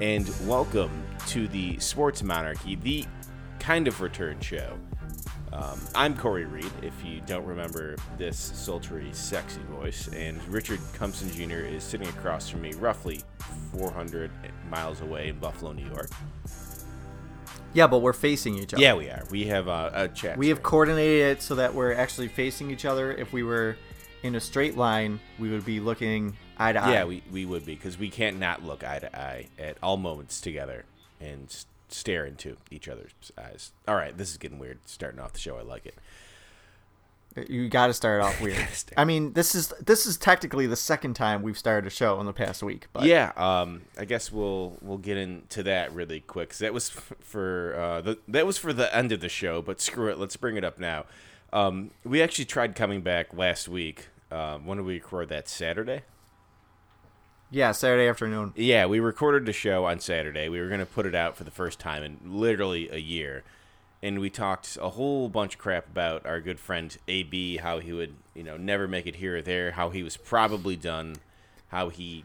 and welcome to the Sports Monarchy, the kind of return show. Um, I'm Kory Reed, if you don't remember this sultry, sexy voice, and Richard Cumpson Jr. is sitting across from me, roughly 400 miles away in Buffalo, New York. Yeah, but we're facing each other. Yeah, we are. We have uh, a chat. We have coordinated it so that we're actually facing each other. If we were in a straight line, we would be looking eye to eye. Yeah, we, we would be because we can't not look eye to eye at all moments together and stare into each other's eyes. All right, this is getting weird. Starting off the show, I like it. You got to start off weird. start- I mean, this is this is technically the second time we've started a show in the past week. But yeah, um, I guess we'll we'll get into that really quick. 'cause that was f- for uh, the that was for the end of the show, but screw it. Let's bring it up now. Um, we actually tried coming back last week. Um, when did we record that? Saturday. Yeah, Saturday afternoon. Yeah, we recorded the show on Saturday. We were going to put it out for the first time in literally a year. And we talked a whole bunch of crap about our good friend AB, how he would, you know, never make it here or there, how he was probably done, how he.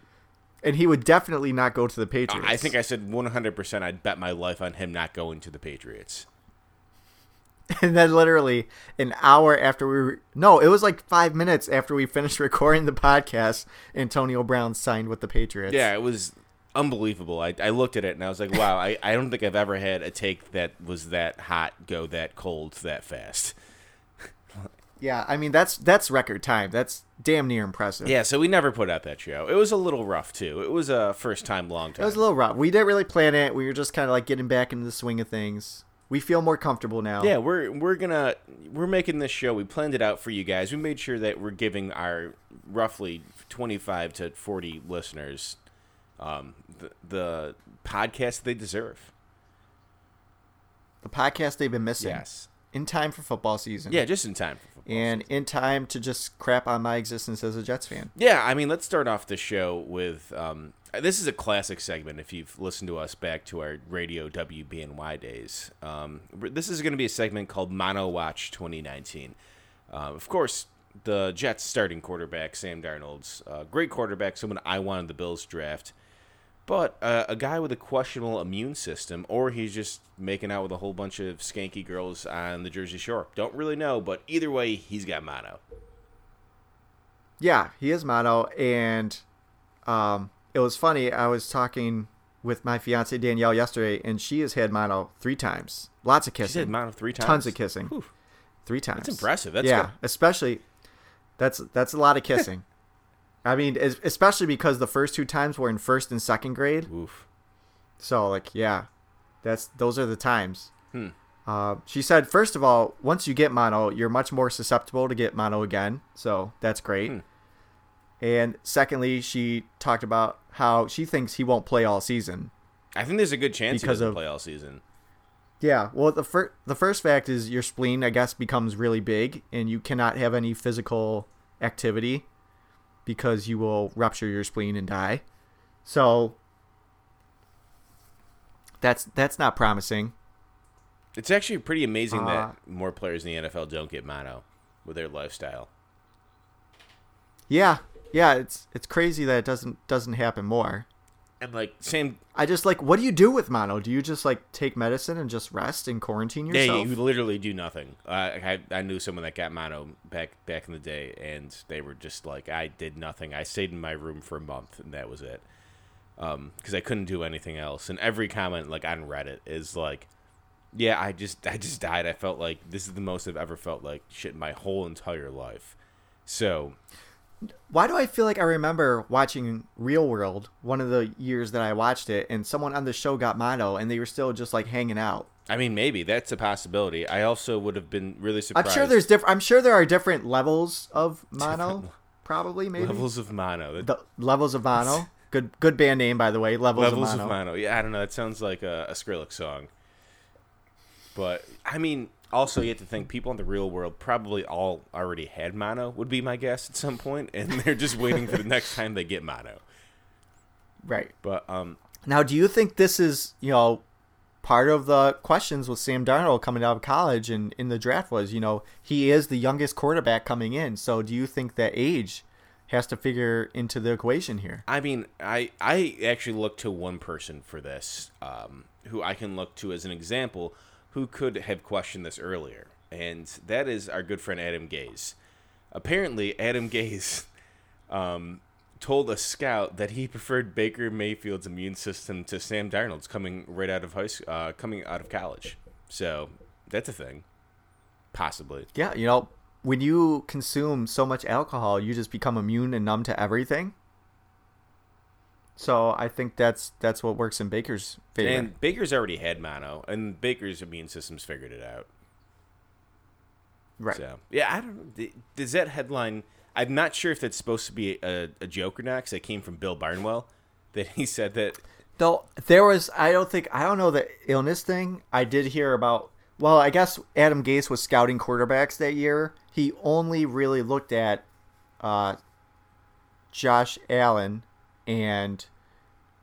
And he would definitely not go to the Patriots. I think I said 100% I'd bet my life on him not going to the Patriots. And then literally an hour after we were, no, it was like five minutes after we finished recording the podcast, Antonio Brown signed with the Patriots. Yeah, it was unbelievable. I, I looked at it and I was like, wow, I, I don't think I've ever had a take that was that hot, go that cold, that fast. Yeah, I mean that's that's record time. That's damn near impressive. Yeah, so we never put out that show. It was a little rough too. It was a first time, long time. It was a little rough. We didn't really plan it. We were just kind of like getting back into the swing of things. We feel more comfortable now. yeah, we're we're gonna we're making this show. We planned it out for you guys. We made sure that we're giving our roughly twenty five to forty listeners um, the, the podcast they deserve. The podcast they've been missing. Yes. In time for football season. Yeah, just in time for football. And in time to just crap on my existence as a Jets fan. Yeah, I mean, let's start off the show with um, this is a classic segment. If you've listened to us back to our radio WBNY days, um, this is going to be a segment called Mono Watch 2019. Uh, of course, the Jets starting quarterback Sam Darnold's uh, great quarterback, someone I wanted the Bills draft, but uh, a guy with a questionable immune system, or he's just making out with a whole bunch of skanky girls on the Jersey Shore. Don't really know, but either way, he's got mono. Yeah, he is mono, and um, it was funny. I was talking with my fiance Danielle yesterday, and she has had mono three times. Lots of kissing. said mono three times. Tons of kissing. Whew. Three times. That's impressive. That's yeah, good. especially that's that's a lot of kissing. I mean, especially because the first two times were in first and second grade. Oof. So like, yeah, that's those are the times. Hmm. Uh, she said, first of all, once you get mono, you're much more susceptible to get mono again. So that's great. Hmm. And secondly, she talked about how she thinks he won't play all season. I think there's a good chance Because he doesn't of- play all season. Yeah, well, the first the first fact is your spleen, I guess, becomes really big, and you cannot have any physical activity because you will rupture your spleen and die. So that's that's not promising. It's actually pretty amazing Uh, that more players in the NFL don't get mono with their lifestyle. Yeah, yeah, it's it's crazy that it doesn't doesn't happen more. And like same, I just like, what do you do with mono? Do you just like take medicine and just rest and quarantine yourself? yeah, you literally do nothing. Uh, I I knew someone that got mono back back in the day, and they were just like, I did nothing. I stayed in my room for a month, and that was it. Um, because I couldn't do anything else. And every comment like on Reddit is like, yeah, I just I just died. I felt like this is the most I've ever felt like shit in my whole entire life. So Why do I feel like I remember watching Real World one of the years that I watched it, and someone on the show got mono, and they were still just like hanging out. I mean, maybe that's a possibility. I also would have been really surprised. I'm sure there's different. I'm sure there are different levels of mono. Probably, maybe levels of mono. The levels of mono. Good, good band name by the way. Levels, levels of, mono. Yeah, I don't know. That sounds like a, a Skrillex song. But I mean, also you have to think people in the real world probably all already had mono. Would be my guess at some point, and they're just waiting for the next time they get mono. Right But um, now, do you think this is you know part of the questions with Sam Darnold coming out of college and in the draft was you know he is the youngest quarterback coming in. So do you think that age has to figure into the equation here. I mean, I I actually look to one person for this, um, who I can look to as an example, who could have questioned this earlier, and that is our good friend Adam Gase. Apparently, Adam Gase um, told a scout that he preferred Baker Mayfield's immune system to Sam Darnold's coming right out of high uh, coming out of college. So that's a thing, possibly. Yeah, you know, when you consume so much alcohol, you just become immune and numb to everything. So I think that's that's what works in Baker's favor. And Baker's already had mono, and Baker's immune system's figured it out. right. So yeah, I don't. know. Does that headline? I'm not sure if that's supposed to be a, a joke or not, because it came from Bill Barnwell, that he said that. Though there was, I don't think, I don't know the illness thing. I did hear about. Well, I guess Adam Gase was scouting quarterbacks that year. He only really looked at uh, Josh Allen and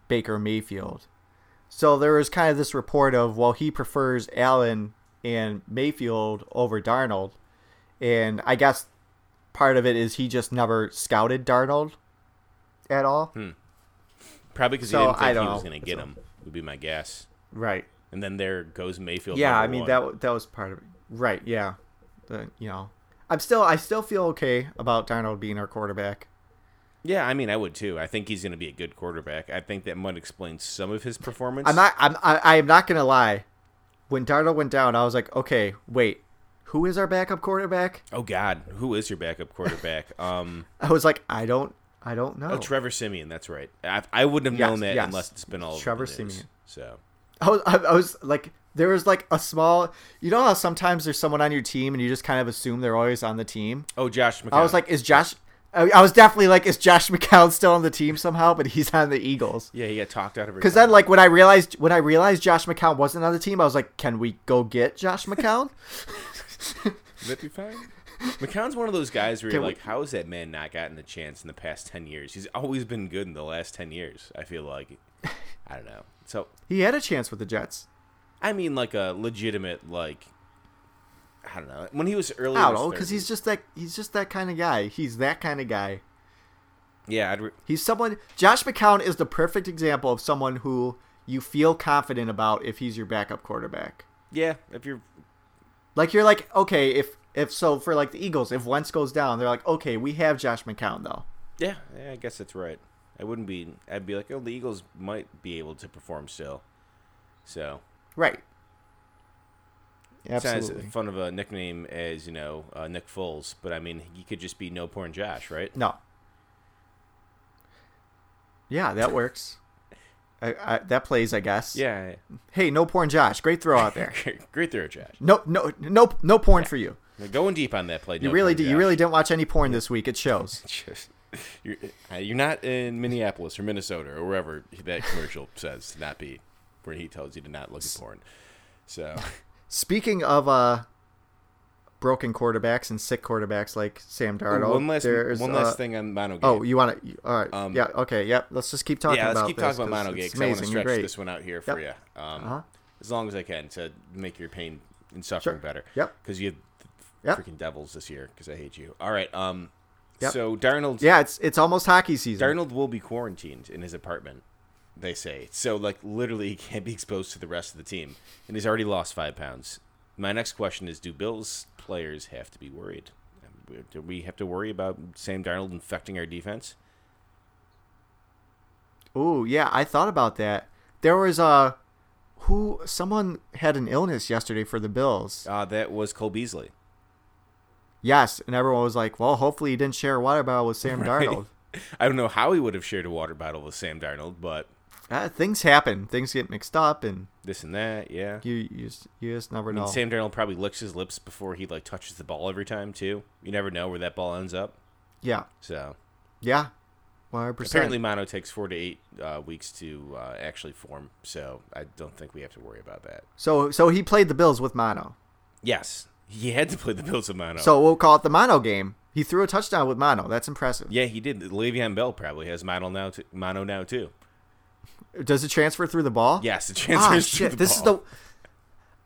Baker Mayfield. So there was kind of this report of, well, he prefers Allen and Mayfield over Darnold. And I guess part of it is he just never scouted Darnold at all. Hmm. Probably because So, he didn't think he was going to get him. Would be my guess. Right. And then there goes Mayfield. yeah, I mean one. that that was part of it. Right, yeah. The, you know, I'm still I still feel okay about Darnold being our quarterback. Yeah, I mean, I would too. I think he's going to be a good quarterback. I think that might explain some of his performance. I'm not I'm I, I'm not gonna lie. When Darnold went down, I was like, okay, wait, who is our backup quarterback? Oh God, who is your backup quarterback? um, I was like, I don't I don't know. oh, Trevor Siemian. That's right. I, I wouldn't have Yes, known that yes. unless it's been all over Trevor news. So I was, I, I was like, there was like a small, you know how sometimes there's someone on your team and you just kind of assume they're always on the team. Oh, Josh McCown. I was like, is Josh? I I was definitely like, is Josh McCown still on the team somehow? But he's on the Eagles. yeah, he got talked out of. It. Because then, like when I realized when I realized Josh McCown wasn't on the team, I was like, "Can we go get Josh McCown?" That be fine? McCown's one of those guys where you're we- like, how has that man not gotten a chance in the past ten years? He's always been good in the last ten years. I feel like, I don't know. So he had a chance with the Jets. I mean, like a legitimate like, I don't know. When he was early, I don't know because he's just that he's just that kind of guy. He's that kind of guy. yeah, I'd re- He's someone. Josh McCown is the perfect example of someone who you feel confident about if he's your backup quarterback. yeah. If you're Like you're like, okay, if if so for like the Eagles, if Wentz goes down, they're like, okay, we have Josh McCown though. Yeah, yeah, I guess that's right. I wouldn't be. I'd be like, oh, the Eagles might be able to perform still. So Right. It's not as fun of a nickname as you know uh, Nick Foles, but I mean, he could just be No Porn Josh, right? No. Yeah, that works. I, I, that plays, I guess. Yeah, Hey, no porn, Josh. Great throw out there. great throw, Josh. No, no, no, no porn for you. Now, Going deep on that play. You No really Porn did. You really didn't watch any porn this week. It shows. Just- you're, uh, you're not in Minneapolis or Minnesota or wherever that commercial says to not be, where he tells you to not look at porn. So Speaking of uh, broken quarterbacks and sick quarterbacks like Sam Darnold, one last there's, one uh, thing on Mono Game. Oh, you want to? All right. Um, yeah. Okay. Yep. Let's just keep talking yeah, let's about keep talking about 'cause Mono Game it's 'cause I want to amazing. stretch Great. this one out here for Yep. you, um, Uh-huh. as long as I can to make your pain and suffering Sure. better. Yep. Because you Yep. freaking Devils this year. Because I hate you. All right. Um. Yep. So Darnold. Yeah, it's it's almost hockey season. Darnold will be quarantined in his apartment. They say so. Like literally, he can't be exposed to the rest of the team, and he's already lost five pounds. My next question is: Do Bills players have to be worried? Do we have to worry about Sam Darnold infecting our defense? Oh, yeah, I thought about that. There was a who someone had an illness yesterday for the Bills. Uh, that was Cole Beasley. Yes, and everyone was like, "Well, hopefully he didn't share a water bottle with Sam Right. Darnold." I don't know how he would have shared a water bottle with Sam Darnold, but Uh, things happen. Things get mixed up, and this and that, yeah. you you just, you just never I know. Sam Darnold probably licks his lips before he like touches the ball every time too. You never know where that ball ends up. yeah, So yeah, one hundred percent. apparently, mono takes four to eight uh, weeks to uh, actually form. So I don't think we have to worry about that. So so he played the Bills with mono. Yes, he had to play the Bills with mono. So we'll call it the mono game. He threw a touchdown with mono. That's impressive. yeah, he did. Le'Veon Bell probably has mono now. T- mono now too. Does it transfer through the ball? Yes, it Ah, transfers to shit. the this ball. is the.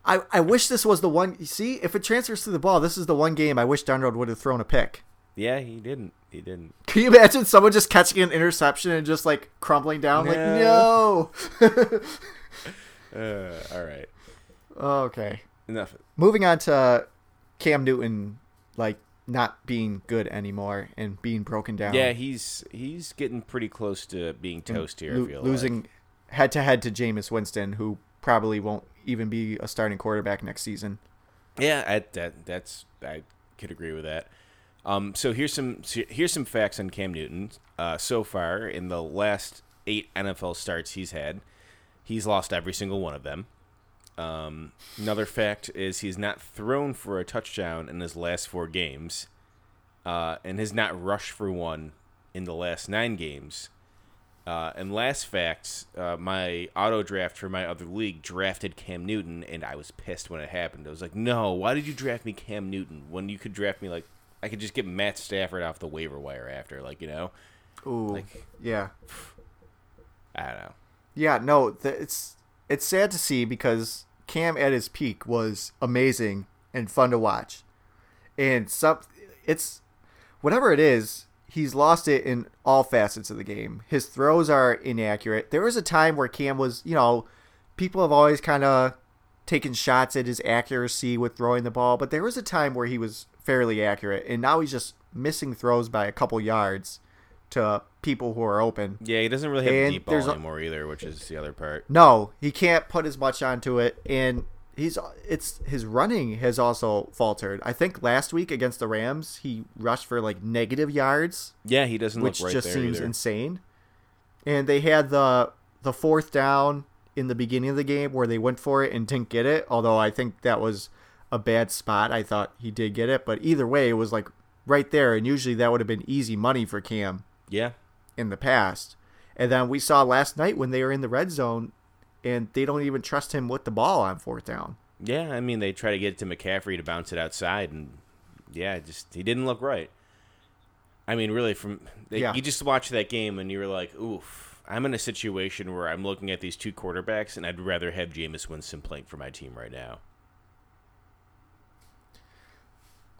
I, I wish this was the one. See, if it transfers to the ball, this is the one game I wish Darnold would have thrown a pick. Yeah, he didn't. He didn't. Can you imagine someone just catching an interception and just like crumbling down? Like, no. Uh, all right. okay. Enough. Moving on to Cam Newton, like not being good anymore and being broken down. Yeah, he's he's getting pretty close to being toast here. Lo- I feel losing head to head to Jameis Winston, who probably won't even be a starting quarterback next season. Yeah, I, that that's I could agree with that. Um, so here's some here's some facts on Cam Newton. Uh, so far in the last eight NFL starts he's had, he's lost every single one of them. Um, another fact is he's not thrown for a touchdown in his last four games, uh, and has not rushed for one in the last nine games. Uh, and last fact, uh, my auto draft for my other league drafted Cam Newton, and I was pissed when it happened. I was like, "No, why did you draft me Cam Newton when you could draft me like I could just get Matt Stafford off the waiver wire after, like you know, Ooh, like yeah, I don't know." yeah. No, th- it's it's sad to see because Cam at his peak was amazing and fun to watch, and some it's whatever it is. He's lost it in all facets of the game. His throws are inaccurate. There was a time where Cam was, you know, people have always kind of taken shots at his accuracy with throwing the ball, but there was a time where he was fairly accurate, and now he's just missing throws by a couple yards to people who are open. Yeah, he doesn't really have a And deep ball anymore either, which is the other part. No, he can't put as much onto it, and he's it's his running has also faltered. I think last week against the Rams, he rushed for like negative yards, Yeah, he doesn't which look right there. Which just seems either. insane. And they had the the fourth down in the beginning of the game where they went for it and didn't get it. Although I think that was a bad spot. I thought he did get it, but either way, it was like right there, and usually that would have been easy money for Cam yeah, in the past. And then we saw last night when they were in the red zone and they don't even trust him with the ball on fourth down. yeah. I mean, they try to get it to McCaffrey to bounce it outside, and yeah, just he didn't look right. I mean, really, from they, Yeah. you just watch that game and you were like, "Oof." I'm in a situation where I'm looking at these two quarterbacks, and I'd rather have Jameis Winston playing for my team right now.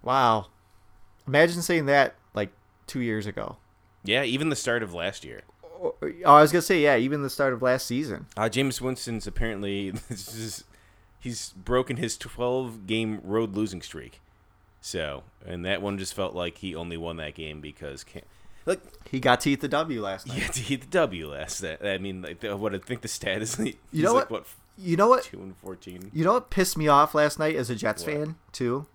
Wow. Imagine saying that like two years ago. Yeah, even the start of last year. Oh, I was going to say, yeah, even the start of last season. Uh, Jameis Winston's apparently this is- he's broken his 12 game road losing streak. So, and that one just felt like he only won that game because Cam, like He got to eat the W last he night. had to eat the W last. That I mean, like the, what I think the stat is. Like, he's know like, what? what? You know what? Two and 14. You know what pissed me off last night as a Jets What? fan, too?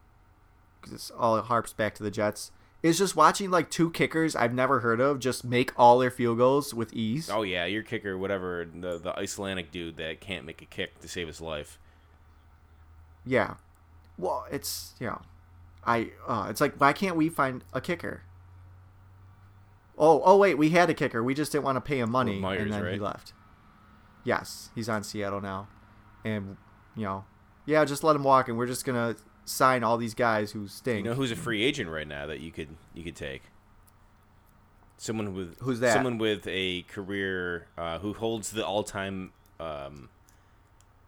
Because it all harps back to the Jets. Is just watching like two kickers I've never heard of just make all their field goals with ease. Oh yeah, your kicker, whatever the the Icelandic dude that can't make a kick to save his life. Yeah. Well, it's you know, I uh, it's like why can't we find a kicker? Oh, oh wait, we had a kicker. We just didn't want to pay him money, Myers, and then he left. Yes, he's on Seattle now, and you know, yeah, just let him walk, and we're just gonna sign all these guys who stink. You know who's a free agent right now that you could you could take? Someone with Who's that? Someone with a career uh, who holds the all-time um,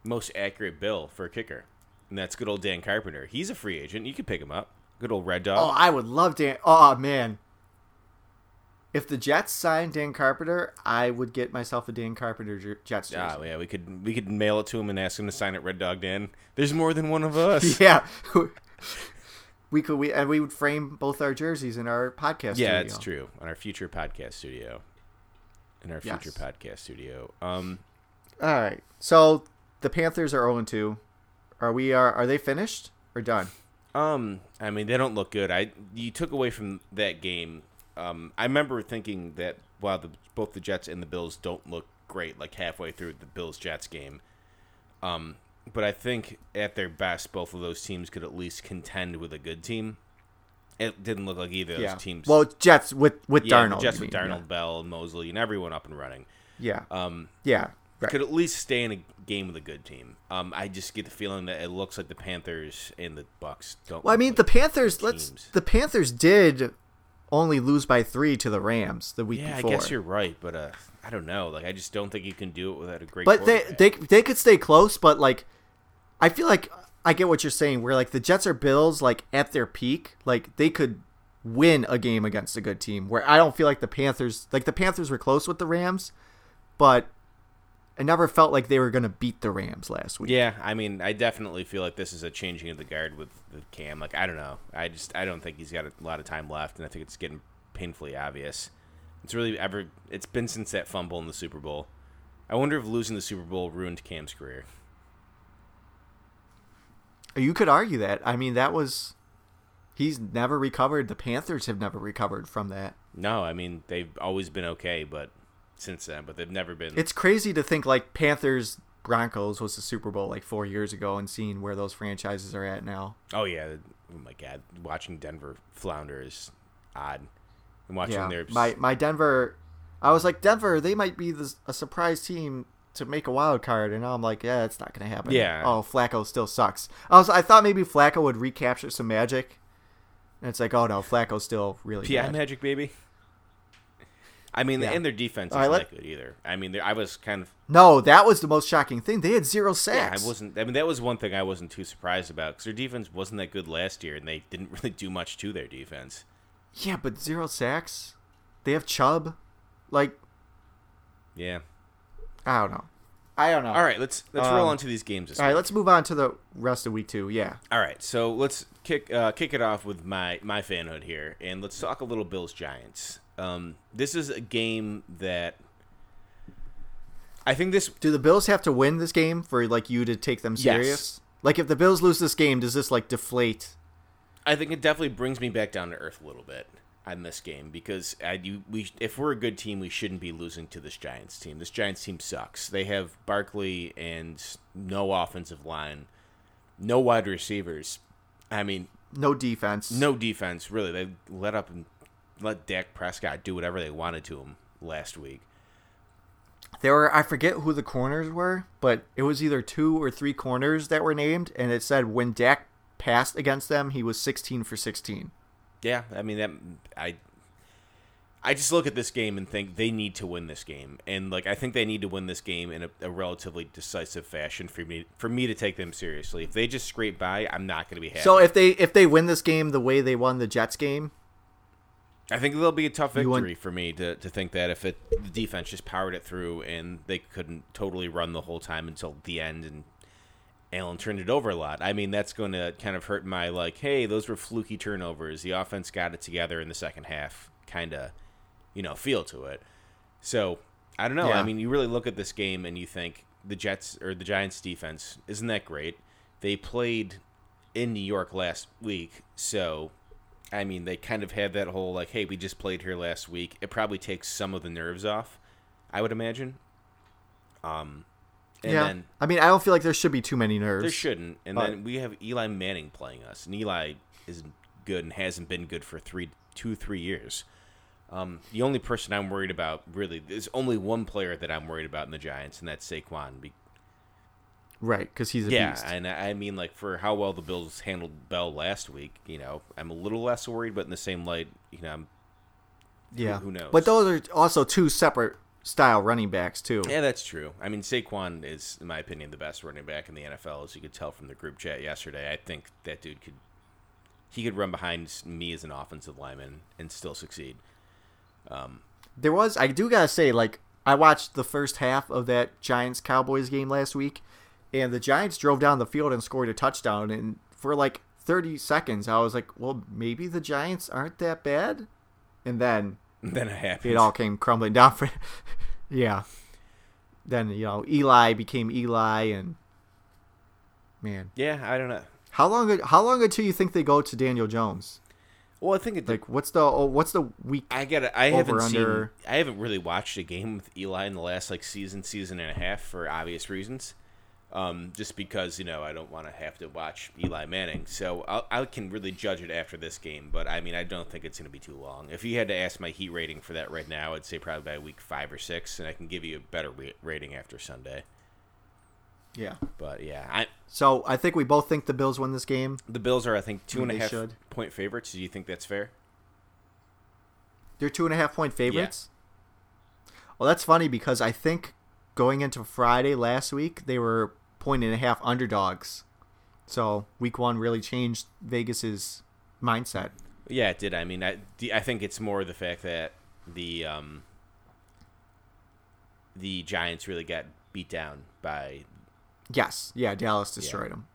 most accurate bill for a kicker, and that's good old Dan Carpenter. He's a free agent. You could pick him up. Good old Red Dog. oh, I would love Dan. Oh man, if the Jets signed Dan Carpenter, I would get myself a Dan Carpenter jer- Jets jersey. Ah, yeah, we could we could mail it to him and ask him to sign it, Red Dog Dan. There's more than one of us. yeah. We could we and we would frame both our jerseys in our podcast. Yeah, studio. it's true. On our future podcast studio. In our future Yes. podcast studio. Um, All right. So the Panthers are 0 2. Are we are are they finished or done? Um, I mean, they don't look good. I you took away from that game. Um, I remember thinking that while the both the Jets and the Bills don't look great, like halfway through the Bills Jets game. Um, but I think at their best, both of those teams could at least contend with a good team. It didn't look like either of those teams. Well, Jets with with yeah, Darnold. Jets with mean, Darnold, Bell, and Mosley, and everyone up and running. Yeah. Um, Yeah. Right. could at least stay in a game with a good team. Um, I just get the feeling that it looks like the Panthers and the Bucks don't. Well, I mean, like the Panthers. Let's. The Panthers did only lose by three to the Rams the week Yeah, before. I guess you're right, but uh, I don't know. Like, I just don't think you can do it without a great. But they they they could stay close, but like, I feel like I get what you're saying. Where like the Jets are Bills, like at their peak, like they could win a game against a good team. Where I don't feel like the Panthers, like the Panthers were close with the Rams, but I never felt like they were going to beat the Rams last week. Yeah, I mean, I definitely feel like this is a changing of the guard with, with Cam. Like, I don't know. I just I don't think he's got a lot of time left, and I think it's getting painfully obvious. It's really ever. It's been since that fumble in the Super Bowl. I wonder if losing the Super Bowl ruined Cam's career. You could argue that. I mean, that was he's never recovered. The Panthers have never recovered from that. No, I mean they've always been okay, but since then, but they've never been. It's crazy to think like Panthers Broncos was the Super Bowl like four years ago, and seeing where those franchises are at now. Oh yeah, oh my god, watching Denver flounder is odd. And watching Yeah, their my my Denver, I was like Denver, they might be the, a surprise team to make a wild card, and now I'm like, yeah, it's not gonna happen. Yeah. Oh, Flacco still sucks. I was I thought maybe Flacco would recapture some magic, and it's like, oh no, Flacco's still really bad. magic baby. I mean, Yeah. and their defense isn't let- that good either. I mean, I was kind of No, that was the most shocking thing. They had zero Yeah, sacks. I wasn't. I mean, that was one thing I wasn't too surprised about because their defense wasn't that good last year, and they didn't really do much to their defense. Yeah, but zero sacks. They have Chubb. Like Yeah. I don't know. I don't know. All right, let's let's roll Um, on to these games. This All right, week. let's move on to the rest of week two. Yeah. All right, so let's kick uh, kick it off with my my fanhood here, and let's talk a little Bills Giants. Um, this is a game that I think this Do the Bills have to win this game for like you to take them Yes. serious? Like if the Bills lose this game, does this like deflate? I think it definitely brings me back down to earth a little bit on this game because I, you, we, if we're a good team, we shouldn't be losing to this Giants team. This Giants team sucks. They have Barkley and no offensive line, no wide receivers. I mean, No defense. no defense really. They let up and let Dak Prescott do whatever they wanted to him last week. There were I forget who the corners were, but it was either two or three corners that were named, and it said when Dak passed against them, he was 16 for 16. Yeah, I mean that I I just look at this game and think they need to win this game, and like I think they need to win this game in a, a relatively decisive fashion for me for me to take them seriously. If they just scrape by, I'm not going to be happy. So if they if they win this game the way they won the Jets game, I think there'll be a tough You want- victory for me to, to think that if it the defense just powered it through and they couldn't totally run the whole time until the end and Allen turned it over a lot. I mean, that's going to kind of hurt my like, hey, those were fluky turnovers. The offense got it together in the second half, kind of, you know, feel to it. So I don't know. Yeah. I mean, you really look at this game and you think the Jets or the Giants defense isn't that great. They played in New York last week, so I mean, they kind of had that whole like, hey, we just played here last week. It probably takes some of the nerves off, I would imagine. Um, and yeah. then I mean, I don't feel like there should be too many nerves. there shouldn't. And but- then we have Eli Manning playing us, and Eli is good and hasn't been good for three, two, three years. Um, the only person I'm worried about, really, there's only one player that I'm worried about in the Giants, and that's Saquon. Right, because he's a yeah, beast. and I mean, like for how well the Bills handled Bell last week, you know, I'm a little less worried, but in the same light, you know, I'm yeah. who knows? But those are also two separate style running backs too. Yeah, that's true. I mean, Saquon is, in my opinion, the best running back in the NFL, as you could tell from the group chat yesterday. I think that dude could he could run behind me as an offensive lineman and still succeed. Um, there was I do gotta say, like I watched the first half of that Giants Cowboys game last week, and the Giants drove down the field and scored a touchdown, and for like 30 seconds I was like, well, maybe the Giants aren't that bad, and then then it happened. it all came crumbling down for, yeah. Then you know Eli became Eli, and man, yeah, I don't know. how long how long until you think they go to Daniel Jones? Well, I think it. Like what's the oh, what's the week? I get it. I over, haven't under? seen. I haven't really watched a game with Eli in the last like season, season and a half for obvious reasons. Um, just because you know I don't want to have to watch Eli Manning, so I'll, I can really judge it after this game. But I mean, I don't think it's going to be too long. If you had to ask my heat rating for that right now, I'd say probably by week five or six, and I can give you a better ra- rating after Sunday. Yeah. But yeah, I, So I think we both think the Bills win this game. the Bills are I think two and a half should. point favorites. Do you think that's fair? They're two and a half point favorites. Well, that's funny because I think going into Friday last week they were point and a half underdogs. So week one really changed Vegas's mindset. Yeah, it did. I mean, I, I think it's more the fact that the um, the Giants really got beat down by. Yes, yeah, Dallas destroyed them.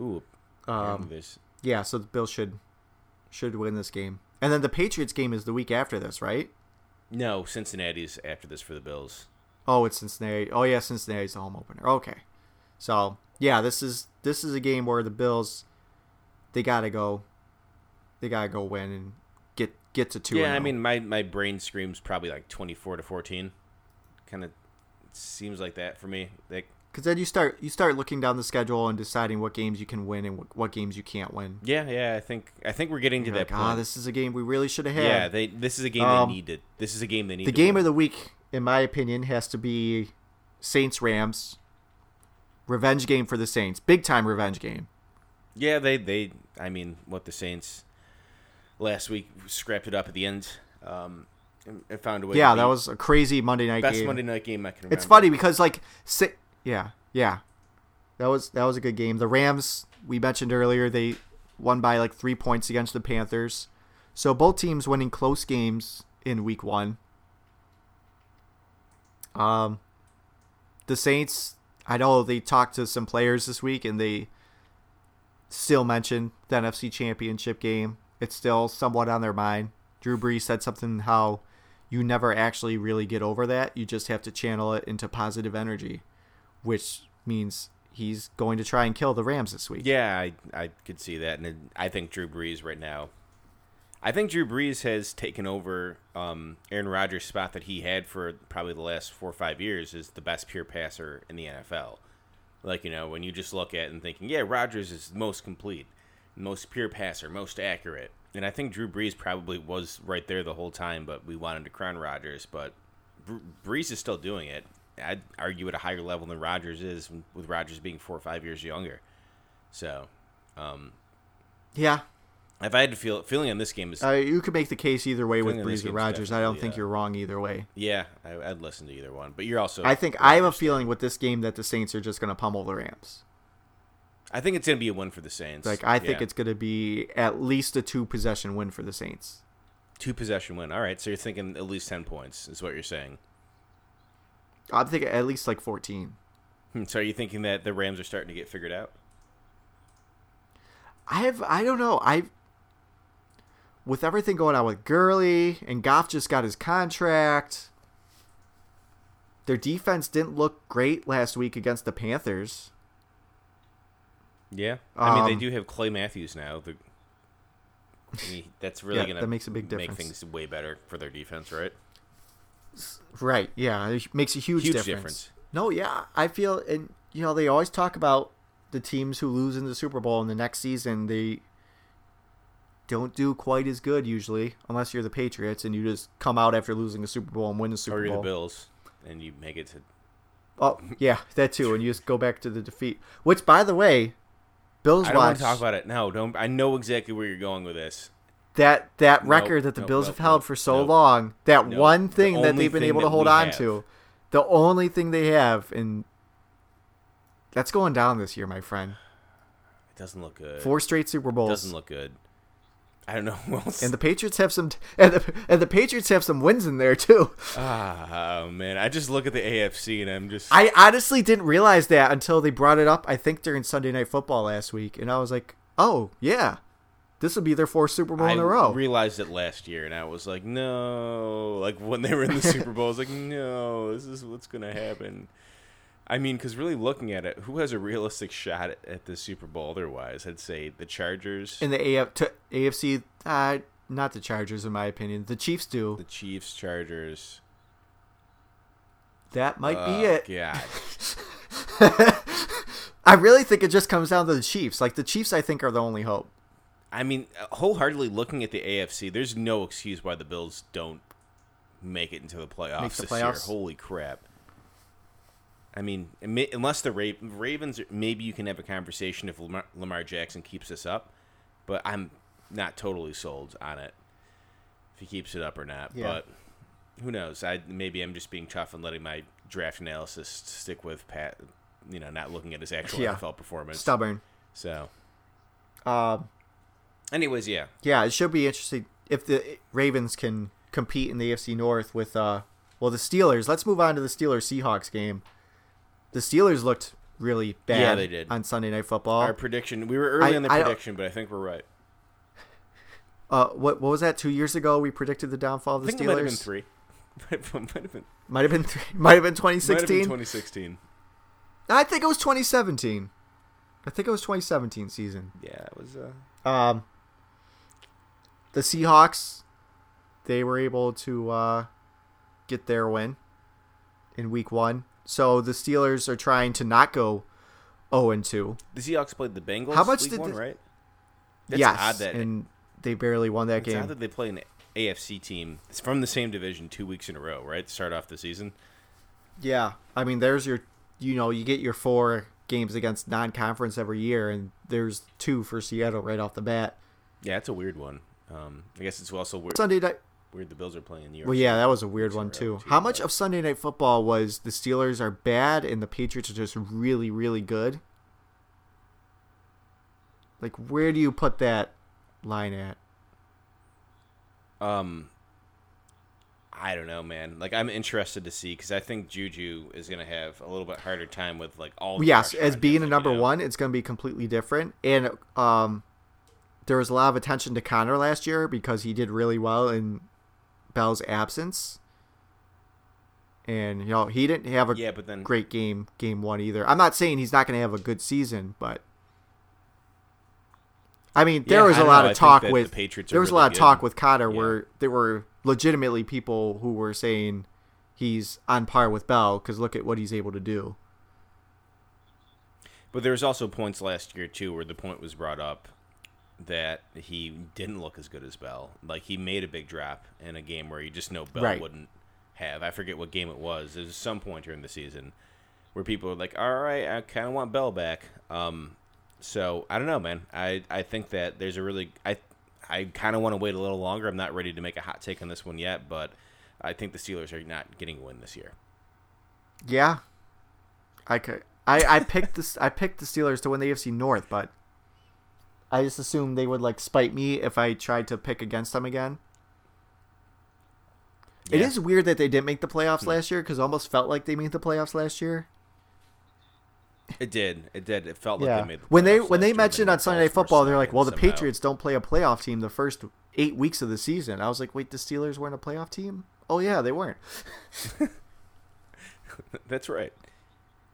Ooh, Um, this. yeah, so the Bills should should win this game, and then the Patriots game is the week after this, right? No, Cincinnati's after this for the Bills. Oh, it's Cincinnati. Oh yeah, Cincinnati's the home opener. Okay, so yeah, this is this is a game where the Bills they gotta go, they gotta go win and get get to two. yeah, I oh. mean, my my brain screams probably like twenty four to fourteen. Kind of seems like that for me. Like, because then you start you start looking down the schedule and deciding what games you can win and what, what games you can't win. yeah, yeah. I think I think we're getting to You're that like, point. ah, this is a game we really should have had. yeah, they. This is a game Um, they needed. This is a game they need. the game of the week, in my opinion, has to be Saints Rams. Revenge game for the Saints, big time revenge game. Yeah, they they. I mean, what the Saints last week scrapped it up at the end. Um, and, found a way. Yeah, that was a crazy Monday night best game. Monday night game I can remember. It's funny because like, si- yeah, yeah, that was that was a good game. The Rams we mentioned earlier they won by like three points against the Panthers, so both teams winning close games in Week One. Um, the Saints, I know they talked to some players this week and they still mentioned the NFC Championship game. It's still somewhat on their mind. Drew Brees said something how you never actually really get over that. You just have to channel it into positive energy, which means he's going to try and kill the Rams this week. Yeah, I I could see that, and I think Drew Brees right now. I think Drew Brees has taken over um, Aaron Rodgers' spot that he had for probably the last four or five years as the best pure passer in the NFL. Like you know, when you just look at and thinking, yeah, Rodgers is most complete, most pure passer, most accurate, and I think Drew Brees probably was right there the whole time. But we wanted to crown Rodgers, but Brees is still doing it. I'd argue at a higher level than Rodgers is, with Rodgers being four or five years younger. So, um, Yeah, if I had to feel feeling on this game is uh, you could make the case either way with Brees or game's Rodgers. I don't think uh, you're wrong either way. yeah, I, I'd listen to either one. But you're also I think I have a feeling with this game that the Saints are just going to pummel the Rams. I think it's gonna be a win for the Saints. Like I think it's going to be at least a two possession win for the Saints. two possession win. All right, so you're thinking at least ten points is what you're saying. I'm thinking at least like 14. Hmm, So are you thinking that the Rams are starting to get figured out? I have I don't know. I with everything going on with Gurley and Goff just got his contract. Their defense didn't look great last week against the Panthers. Yeah, I mean they Um, do have Clay Matthews now. The, I mean, that's really Yeah, gonna that makes a big difference. make things way better for their defense, right? Right. Yeah, it makes a huge, Huge difference. difference. No, yeah, I feel and you know they always talk about the teams who lose in the Super Bowl in the next season they don't do quite as good usually unless you're the Patriots and you just come out after losing the Super Bowl and win the Super or you're Bowl. the Bills, and you make it to. Oh, yeah, that too and you just go back to the defeat. Which by the way, Bills I don't want to talk about it. No, don't. I know exactly where you're going with this. that that Nope, record that the nope, Bills nope, have held for so long, that one The thing that they've been able to hold on have. to, the only thing they have, and that's going down this year, my friend. It doesn't look good. Four straight Super It Bowls. doesn't look good. I don't know who else. and the Patriots have some, and the, and the Patriots have some wins in there too. ah, oh man, I just look at the AFC and I'm just. I honestly didn't realize that until they brought it up. I think during Sunday Night Football last week, and I was like, "Oh yeah, this will be their fourth Super Bowl I in a row." realized it last year, and I was like, no. Like when they were in the Super Bowl, I was like, no, this is what's gonna happen. I mean, because really looking at it, who has a realistic shot at, at the Super Bowl? Otherwise, I'd say the Chargers, in the AF, to AFC, uh, not the Chargers, in my opinion. The Chiefs do. the Chiefs, Chargers. That might Oh, be it. God. I really think it just comes down to the Chiefs. Like the Chiefs, I think are the only hope. I mean, wholeheartedly looking at the AFC, there's no excuse why the Bills don't make it into the playoffs Make the this year. playoffs? Holy crap! I mean, unless the Ravens, maybe you can have a conversation if Lamar, Lamar Jackson keeps this up, but I'm not totally sold on it if he keeps it up or not. Yeah. But who knows? I maybe I'm just being tough and letting my draft analysis stick with Pat. You know, not looking at his actual Yeah. NFL performance. Stubborn. So Um, Anyways, yeah. Yeah, it should be interesting if the Ravens can compete in the AFC North with uh well the Steelers. Let's move on to the Steelers Seahawks game. The Steelers looked really bad Yeah, they did. on Sunday Night Football. Our prediction. We were early I- in the I prediction, but I think we're right. Uh, what what was that? Two years ago, we predicted the downfall of the it might have been Steelers. three. might have been. Might have been three, might have been Might have been 2016. 2016. I think it was 2017. I think it was 2017 season. Yeah, it was. Uh, Um, the Seahawks, they were able to uh, get their win in Week One. So the Steelers are trying to not go 0 and 2. the Seahawks played the Bengals. How much did one, the- right? It's yes, odd that and they barely won that it's game. odd that they play an AFC team it's from the same division two weeks in a row, right? To start off the season. Yeah, I mean, there's your, you know, you get your four games against non-conference every year, and there's two for Seattle right off the bat. Yeah, it's a weird one. Um, I guess it's also weird. Sunday night. Weird the Bills are playing New York. Well, yeah, that was a weird Weeks in a one too. How much of Sunday night football was the Steelers are bad and the Patriots are just really, really good? Like, where do you put that line at? Um, I don't know, man. Like I'm interested to see because I think Juju is gonna have a little bit harder time with like all. the yes, as being a number you know? one, it's going to be completely different. And um, there was a lot of attention to Conner last year because he did really well in Bell's absence. And you know he didn't have a Yeah, but then great game game one either. I'm not saying he's not going to have a good season, but I mean there Yeah, was a lot know. Of talk that the with Patriots there was a really lot of talk with Conner Yeah. where there were legitimately people who were saying he's on par with Bell because look at what he's able to do. But there was also points last year too where the point was brought up that he didn't look as good as Bell. Like he made a big drop in a game where you just know Bell Right. wouldn't have. I forget what game it was. There was some point during the season where people were like, "All right, I kind of want Bell back." Um, so I don't know, man. I I think that there's a really I I kind of want to wait a little longer. I'm not ready to make a hot take on this one yet, but I think the Steelers are not getting a win this year. Yeah, I could. I I picked this. I picked the Steelers to win the AFC North, but I just assumed they would like spite me if I tried to pick against them again. It Yeah. is weird that they didn't make the playoffs last year because almost felt like they made the playoffs last year. It did. It did. It felt like yeah, they made the when they when they mentioned on Sunday Night Football, they're like, "Well, the somehow. Patriots don't play a playoff team the first eight weeks of the season." I was like, "Wait, the Steelers weren't a playoff team?" Oh yeah, they weren't. That's right.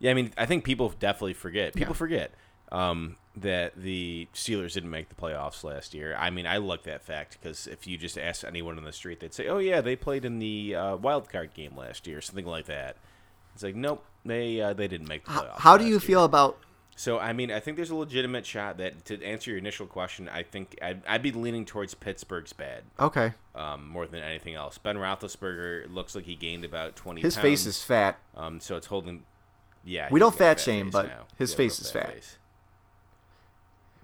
Yeah, I mean, I think people definitely forget. People Yeah. forget um, that the Steelers didn't make the playoffs last year. I mean, I like that fact because if you just ask anyone on the street, they'd say, "Oh yeah, they played in the uh, wild card game last year, something like that." It's like, nope, they uh, they didn't make the playoffs. how do you year. feel about? So, I mean, I think there's a legitimate shot that to answer your initial question, I think I'd, I'd be leaning towards Pittsburgh's bad Okay, um, more than anything else. Ben Roethlisberger looks like he gained about 20 his pounds. face is fat. Um, so it's holding. Yeah, We don't fat shame, but now. his a face is fat. face.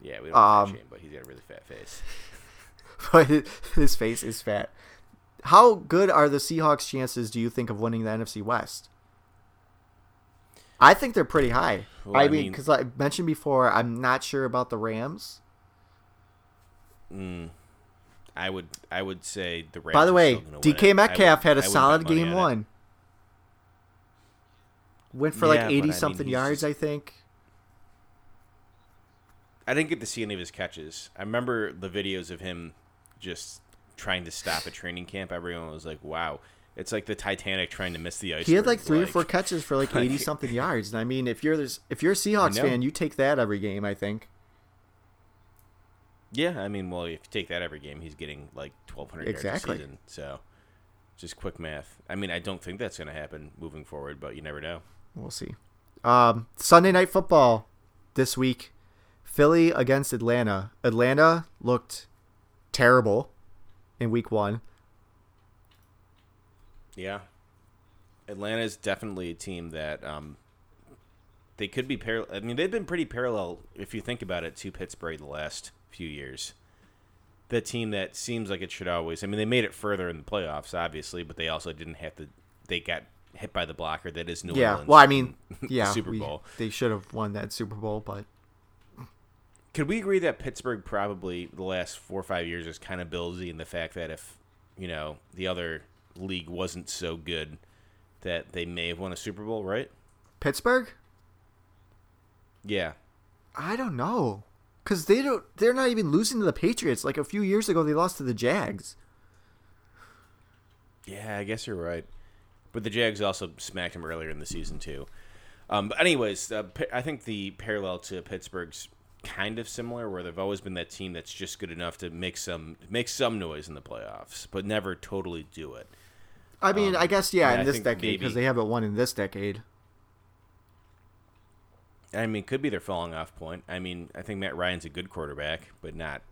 Yeah, we don't Um, shame, but he's got a really fat face. but his face is fat. How good are the Seahawks' chances? Do you think of winning the NFC West? I think they're pretty high. Well, I mean, because I mentioned before, I'm not sure about the Rams. Mm, I would, I would say the Rams. By the way, DK Metcalf would- had a solid game on it. one. Went for Yeah, like but I mean, 80 something yards, just- I think. I didn't get to see any of his catches. I remember the videos of him just trying to stop a training camp. Everyone was like, "Wow." It's like the Titanic trying to miss the iceberg. He had like three or four catches for like like- 80 something yards. And I mean, if you're this, if you're a Seahawks fan, you take that every game, I think. Yeah, I mean, well, if you take that every game, he's getting like 1,200 Exactly. yards a season. So, just quick math. I mean, I don't think that's going to happen moving forward, but you never know. We'll see. Um, Sunday night football this week. Philly against Atlanta. Atlanta looked terrible in week one. Yeah, Atlanta is definitely a team that um, they could be parallel. I mean, they've been pretty parallel if you think about it to Pittsburgh the last few years. The team that seems like it should always. I mean, they made it further in the playoffs, obviously, but they also didn't have to. They got hit by the blocker that is New yeah. Orleans. Well, I mean, yeah. Super we- Bowl. They should have won that Super Bowl, but Could we agree that Pittsburgh probably the last four or five years is kind of billsy in the fact that if you know the other league wasn't so good, that they may have won a Super Bowl, right? Pittsburgh? Yeah. I don't know. Cuz they don't they're not even losing to the Patriots. Like a few years ago they lost to the Jags. Yeah, I guess you're right. But the Jags also smacked him earlier in the season too. Um, but anyways, uh, I think the parallel to Pittsburgh's kind of similar, where they've always been that team that's just good enough to make some make some noise in the playoffs, but never totally do it. I mean, Um, I guess yeah, in I this decade because they haven't won in this decade. I mean, could be their falling off point. I mean, I think Matt Ryan's a good quarterback, but not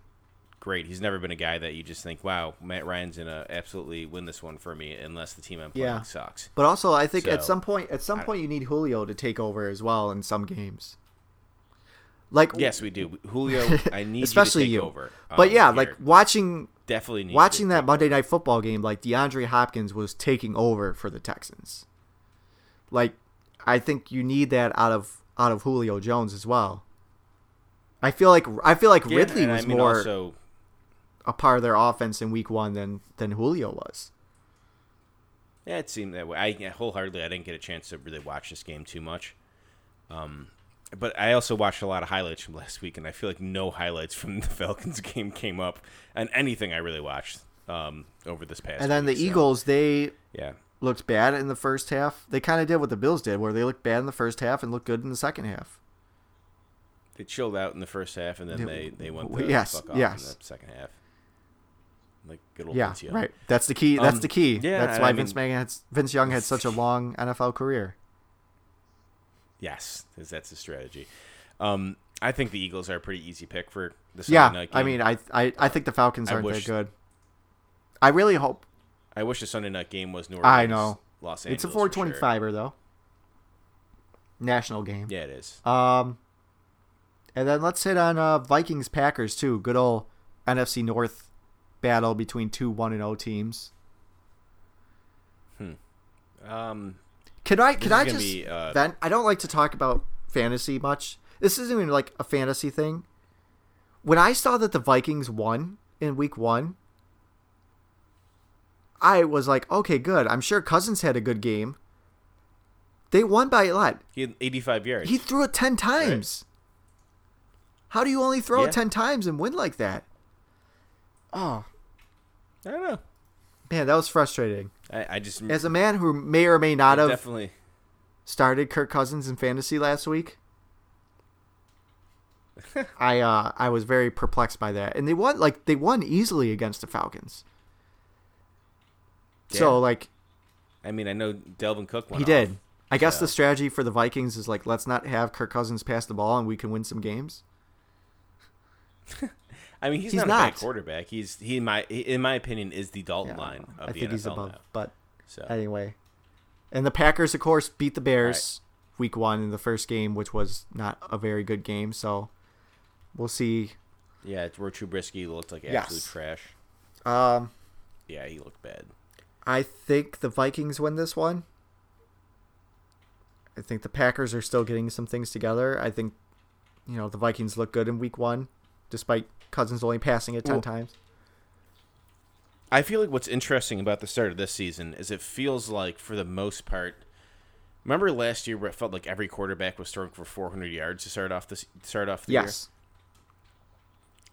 great. He's never been a guy that you just think, "Wow, Matt Ryan's gonna absolutely win this one for me," unless the team I'm playing Yeah. sucks. But also, I think at some point, at some point, you need Julio to take over as well in some games. Like Yes, we do. Julio, I need especially you you. to take over. But um, yeah, here. like watching definitely need watching that Monday Night Football game, like DeAndre Hopkins was taking over for the Texans. Like, I think you need that out of out of Julio Jones as well. I feel like I feel like Yeah, Ridley was I mean more also a part of their offense in Week One than than Julio was. Yeah, it seemed that way. I wholeheartedly, I didn't get a chance to really watch this game too much. Um, but I also watched a lot of highlights from last week, and I feel like no highlights from the Falcons game came up, and anything I really watched um, over this past. And then the so, Eagles, they yeah, looked bad in the first half. They kind of did what the Bills did, where they looked bad in the first half and looked good in the second half. they chilled out in the first half, and then They- they went the yes, fuck off yes. in the second half. Like good old Yeah, Vince Young. right. That's the key. That's Um, the key. yeah, That's why I Vince mean- Young had Vince Young had such a long NFL career. Yes, 'cause that's the strategy. Um, I think the Eagles are a pretty easy pick for the Sunday Yeah, night I mean, I, I I think the Falcons I aren't wish- that good. I really hope I wish the Sunday night game was New Orleans. I know. Los Angeles. it's a for sure. 425er though. National game. Yeah, it is. Um, and then let's hit on uh, Vikings Packers too. Good old NFC North battle between two one and zero teams. Hmm. Um, Can I can I just be, uh, vent? I don't like to talk about fantasy much. This isn't even like a fantasy thing. When I saw that the Vikings won in week one, I was like, okay, good. I'm sure Cousins had a good game. They won by a lot. he had 85 yards. He threw it ten times. How do you only throw Yeah. it ten times and win like that? Oh I don't know. man, that was frustrating. I, I just As a man who may or may not have definitely. started Kirk Cousins in fantasy last week. I uh I was very perplexed by that. And they won like they won easily against the Falcons. Yeah. So like I mean, I know Dalvin Cook he off. did. I guess the strategy for the Vikings is like let's not have Kirk Cousins pass the ball and we can win some games. I mean, he's, He's not, a bad quarterback. He's he in my in my opinion is the Dalton Yeah, line of I the think NFL he's above. now. But So anyway. And the Packers of course beat the Bears week 1 in the first game which was not a very good game, so we'll see. yeah, it's where Trubisky looked like Yes. absolute trash. Um Yeah, he looked bad. I think the Vikings win this one. I think the Packers are still getting some things together. I think, you know, the Vikings look good in week one, despite Cousins only passing it 10 Well- times. I feel like what's interesting about the start of this season is it feels like for the most part. Remember last year where it felt like every quarterback was throwing for 400 yards to start off this start off the Yes.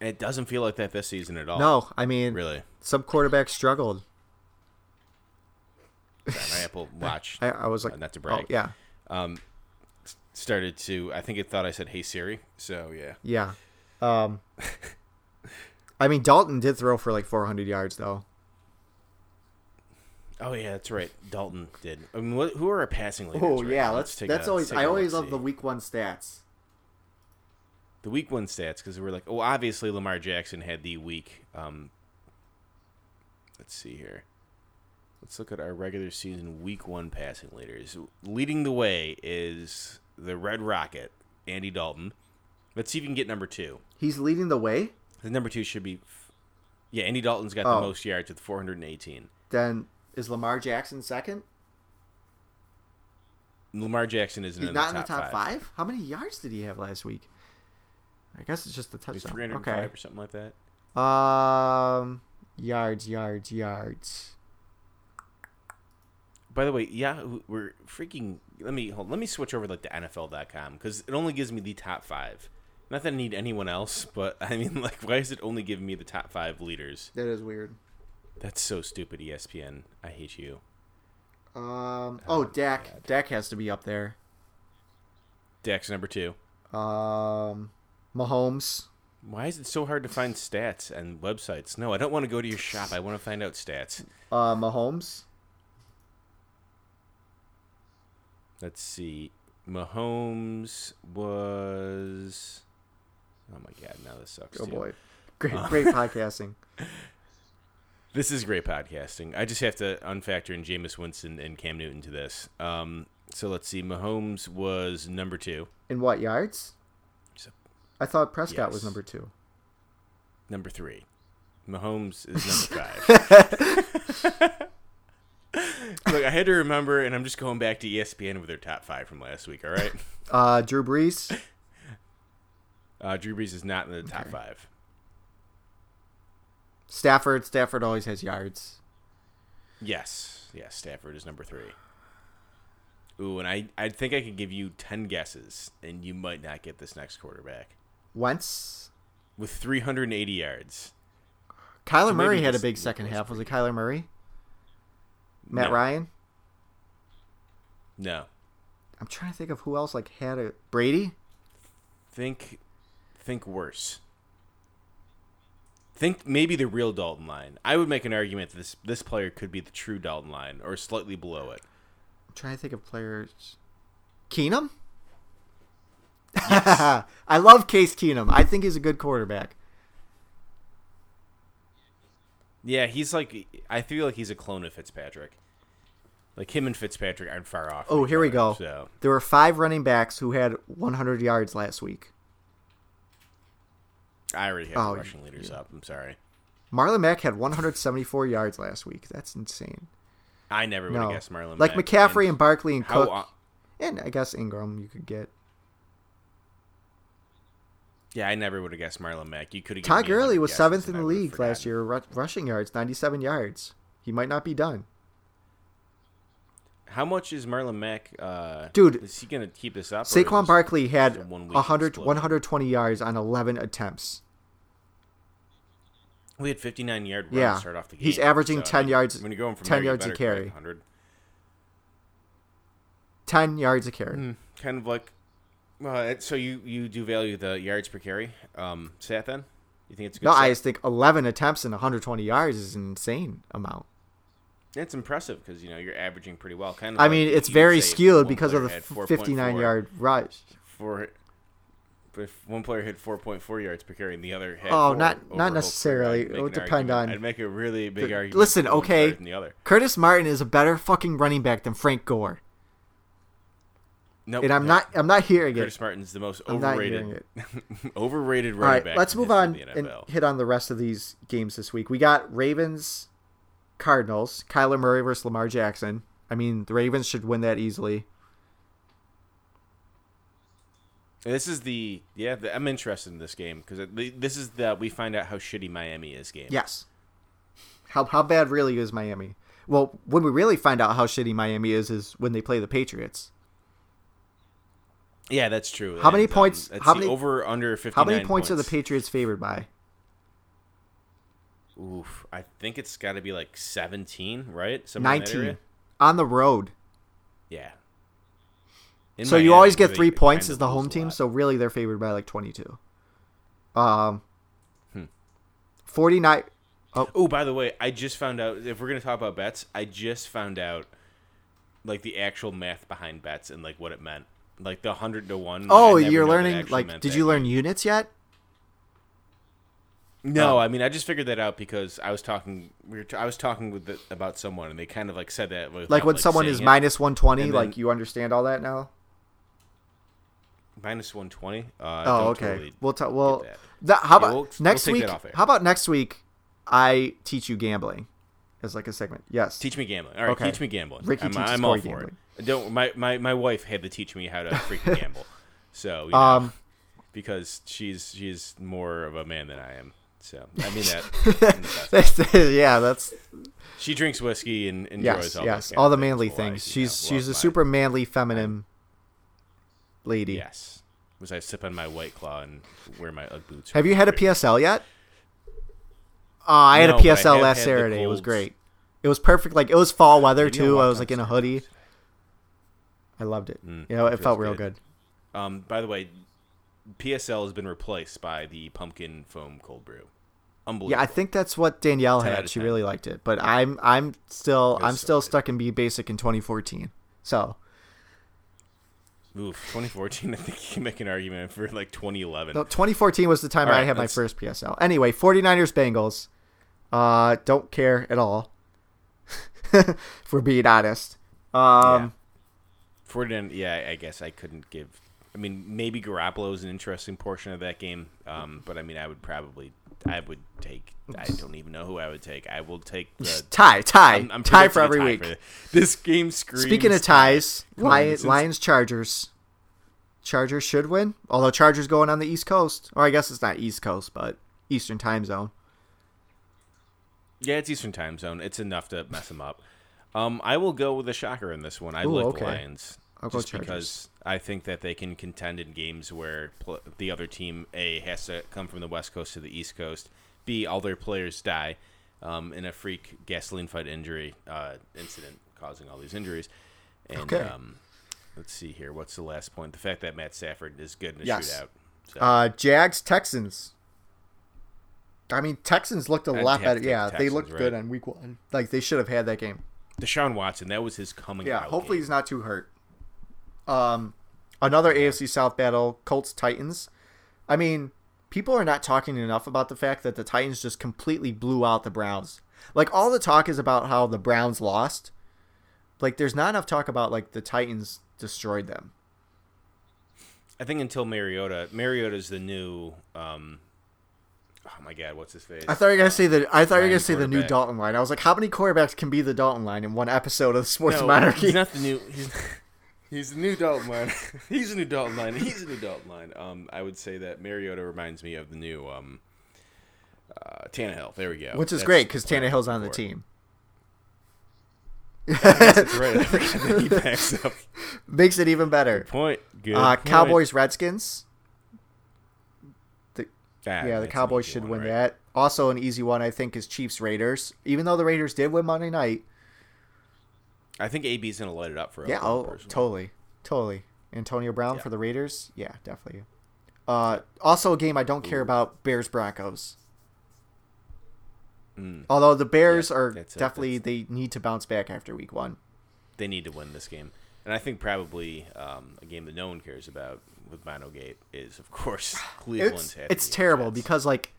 year? And it doesn't feel like that this season at all. No, I mean, really. some quarterbacks struggled. My Apple Watch I, I was like, Uh, not to oh, brag. yeah, um, started to. I think it thought I said "Hey Siri," so yeah. yeah. Um, I mean, Dalton did throw for like 400 yards, though. Oh yeah, that's right. Dalton did. I mean, what, who are our passing leaders? Oh, right yeah. now? Let's, take that's a- always, I always love look-see. the week one stats. the week one stats because we're like, oh, obviously Lamar Jackson had the week. Um, let's see here. Let's look at our regular season week one passing leaders. Leading the way is the Red Rocket, Andy Dalton. Let's see if you can get number two. He's leading the way. The number two should be, yeah, Andy Dalton's got Oh. the most yards with 418. Then is Lamar Jackson second? Lamar Jackson isn't He's in, not the in the top top five. How many yards did he have last week? I guess it's just the touchdown. 305 Okay. or something like that. Um, yards, yards, yards. By the way, yeah, we're freaking. Let me hold. Let me switch over like to NFL.com because it only gives me the top five. Not that I need anyone else, but I mean, like, why is it only giving me the top five leaders? That is weird. That's so stupid, ESPN. I hate you. Um. Oh, Dak. Dak has to be up there. Dak's number two. Um, Mahomes. Why is it so hard to find stats and websites? No, I don't want to go to your shop. I want to find out stats. Uh, Mahomes. Let's see. Mahomes was. Oh my god! Now this sucks. Oh too. boy, great, great podcasting. This is great podcasting. I just have to unfactor in Jameis Winston and Cam Newton to this. Um, so let's see. Mahomes was number two. In what yards? So- I thought Prescott was number two. Number three. Mahomes is number five. Look, I had to remember, and I'm just going back to ESPN with their top five from last week. All right. Uh, Drew Brees. Uh, Drew Brees is not in the top Okay. five. Stafford. Stafford always has yards. Yes, yes. Stafford is number three. Ooh, and I, I think I could give you ten guesses, and you might not get this next quarterback Wentz. with 380 yards. Kyler So Murray had a big second half. Was it Kyler Murray? Matt No. Ryan. No, I'm trying to think of who else like had a Brady. think, think worse. Think maybe the real Dalton line. I would make an argument that this this player could be the true Dalton line, or slightly below it. I'm trying to think of players. Keenum. I love Case Keenum. I think he's a good quarterback. Yeah, he's like I feel like he's a clone of Fitzpatrick. Like him and Fitzpatrick aren't far off. Oh, here we go. So There were five running backs who had 100 yards last week. I already have Oh, the rushing leaders up. I'm sorry. Marlon Mack had 174 yards last week. That's insane. I never would have No, guessed Marlon. Mack. Like Mack, McCaffrey and Barkley and? Cook, and I guess Ingram you could get. yeah, I never would have guessed Marlon Mack. You could have. Todd Gurley was seventh in the league last year, rushing yards, 97 yards. He might not be done. How much is Marlon Mack? Uh, Dude, is he gonna keep this up? Saquon Barkley had one-week 100, 120 yards on 11 attempts. We had 59 yard run Yeah. to start off the game. He's averaging so, I 10 mean, yards- When you're going from 10 there, yards a carry. 100. 10 yards a carry. Hmm, kind of like. Well, so you you do value the yards per carry, um, stat then? You think it's a good? No, I just think 11 attempts and 120 yards is an insane amount. It's impressive because you know you're averaging pretty well. Kind of. I like mean, it's very skewed because of the had f- 4.4 59 yard rush. For, if one player hit 4.4 yards per carry and the other had Oh, not- not necessarily. It would depend argument- on- I'd make a really big The- argument. listen, okay. the other. Curtis Martin is a better fucking running back than Frank Gore. Nope, And I'm no. not I'm not hearing Curtis it. Martin's the most overrated, overrated running right, back. let's move on and hit on the rest of these games this week. We got Ravens, Cardinals, Kyler Murray versus Lamar Jackson. I mean, the Ravens should win that easily. This is the yeah. The, I'm interested in this game because this is the we find out how shitty Miami is game. Yes. How how bad really is Miami? Well, when we really find out how shitty Miami is is when they play the Patriots. yeah, that's true. How many And, um, points- That's how many- over under 59 How many points, are the Patriots favored by? Oof, I think it's got to be like 17, right? Somewhere 19 on the road. Yeah. In so you always get they 3 points as the home team, so really they're favored by like 22. Um Hmm. 49 Oh, by the way, I just found out if we're gonna talk about bets, I just found out like the actual math behind bets and like what it meant, like the hundred to one. Oh, you're learning like did you learn units yet? No, Oh. I mean I just figured that out because I was talking. We were t- I was talking with the, about someone and they kind of like said that. Without, Like when someone is minus 120, like you understand all that now? minus one twenty. Uh, Oh, okay. Totally we'll talk. Well, that. how Yeah, about we'll- we'll next take week? that off air. How about next week? I teach you gambling as like a segment. Yes. Teach me gambling. All right, Okay. teach me gambling. Ricky I'm, teaches I'm all for gambling. it. Don't my, my my wife had to teach me how to freaking gamble. So you know, Um, because she's she's more of a man than I am. So I mean that. in the best way. yeah, that's she drinks whiskey and enjoys yes, all yes, all the manly I, things. you She's know, she's a my- super manly, feminine lady. Yes. Was I sip on my white claw and wear my UGG boots? Have you had a PSL yet? Oh, I had No, a PSL last Saturday. It was great. It was perfect. Like it was fall weather too. I was like in a hoodie. I loved it. Mm, you know, it it felt real good. good. Um, by the way, PSL has been replaced by the pumpkin foam cold brew. Unbelievable. Yeah, I think that's what Danielle had. She really liked it. But I'm I'm still I'm still stuck in B basic in 2014. So Oof, 2014. I think you can make an argument for like 2011. no, 2014 was the time All I had my first PSL. Anyway, 49ers Bengals. Uh, don't care at all. if we're being honest. Um, 49. Yeah, I guess I couldn't give. I mean, maybe Garoppolo is an interesting portion of that game. Um, but I mean, I would probably. I would take. I don't even know who I would take. I will take the tie, tie, I'm, I'm tie for every tie week. for this game screams. Speaking of ties, Lions, Lions Chargers. Chargers should win. Although Chargers going on the East Coast, or I guess it's not East Coast, but Eastern Time Zone. Yeah, it's Eastern Time Zone. It's enough to mess them up. Um, I will go with a shocker in this one. I Ooh, like okay. the Lions I'll go just Chargers. because I think that they can contend in games where pl- the other team a has to come from the West Coast to the East Coast. B all their players die um, in a freak gasoline fight injury uh, incident causing all these injuries. And Okay. um, let's see here. What's the last point? The fact that Matt Stafford is good in a Yes. shootout. So, Uh, Jags Texans. I mean, Texans looked a I'd lot better. Yeah, they Texans, looked good on week one. Like they should have had that game. Deshaun Watson, that was his coming Yeah, hopefully game. he's not too hurt. Um, another AFC South battle: Colts Titans. I mean, people are not talking enough about the fact that the Titans just completely blew out the Browns. Like all the talk is about how the Browns lost. Like there's not enough talk about like the Titans destroyed them. I think until Mariota, Mariota is the new. Um, oh my God, what's his face? I thought you were gonna say the I thought you were gonna say the new. Dalton line. I was like, how many quarterbacks can be the Dalton line in one episode of Sports no, Monarchy? he's not the new. He's, he's the new Dalton line. he's the new Dalton line. He's the new Dalton line. Um, I would say that Mariota reminds me of the new um, uh, Tannehill. There we go. Which is That's great because what Tannehill's on the looking for. team. That's right. I forgot that he backs up. Makes it even better. Point. Good. Uh, point. Cowboys Redskins. Ah, Yeah, the Cowboys should one, win right? that. Also, an easy one I think is Chiefs Raiders. Even though the Raiders did win Monday night. I think AB's gonna light it up for. Yeah, Oakland, oh, personally. totally, totally. Antonio Brown Yeah. for the Raiders. Yeah, definitely. Uh, also a game I don't care about: Bears Broncos. Mm. Although the Bears Yeah, are definitely they need to bounce back after Week One. They need to win this game, and I think probably um, a game that no one cares about with Monogate is, of course, Cleveland's. It's it's terrible Jets. because like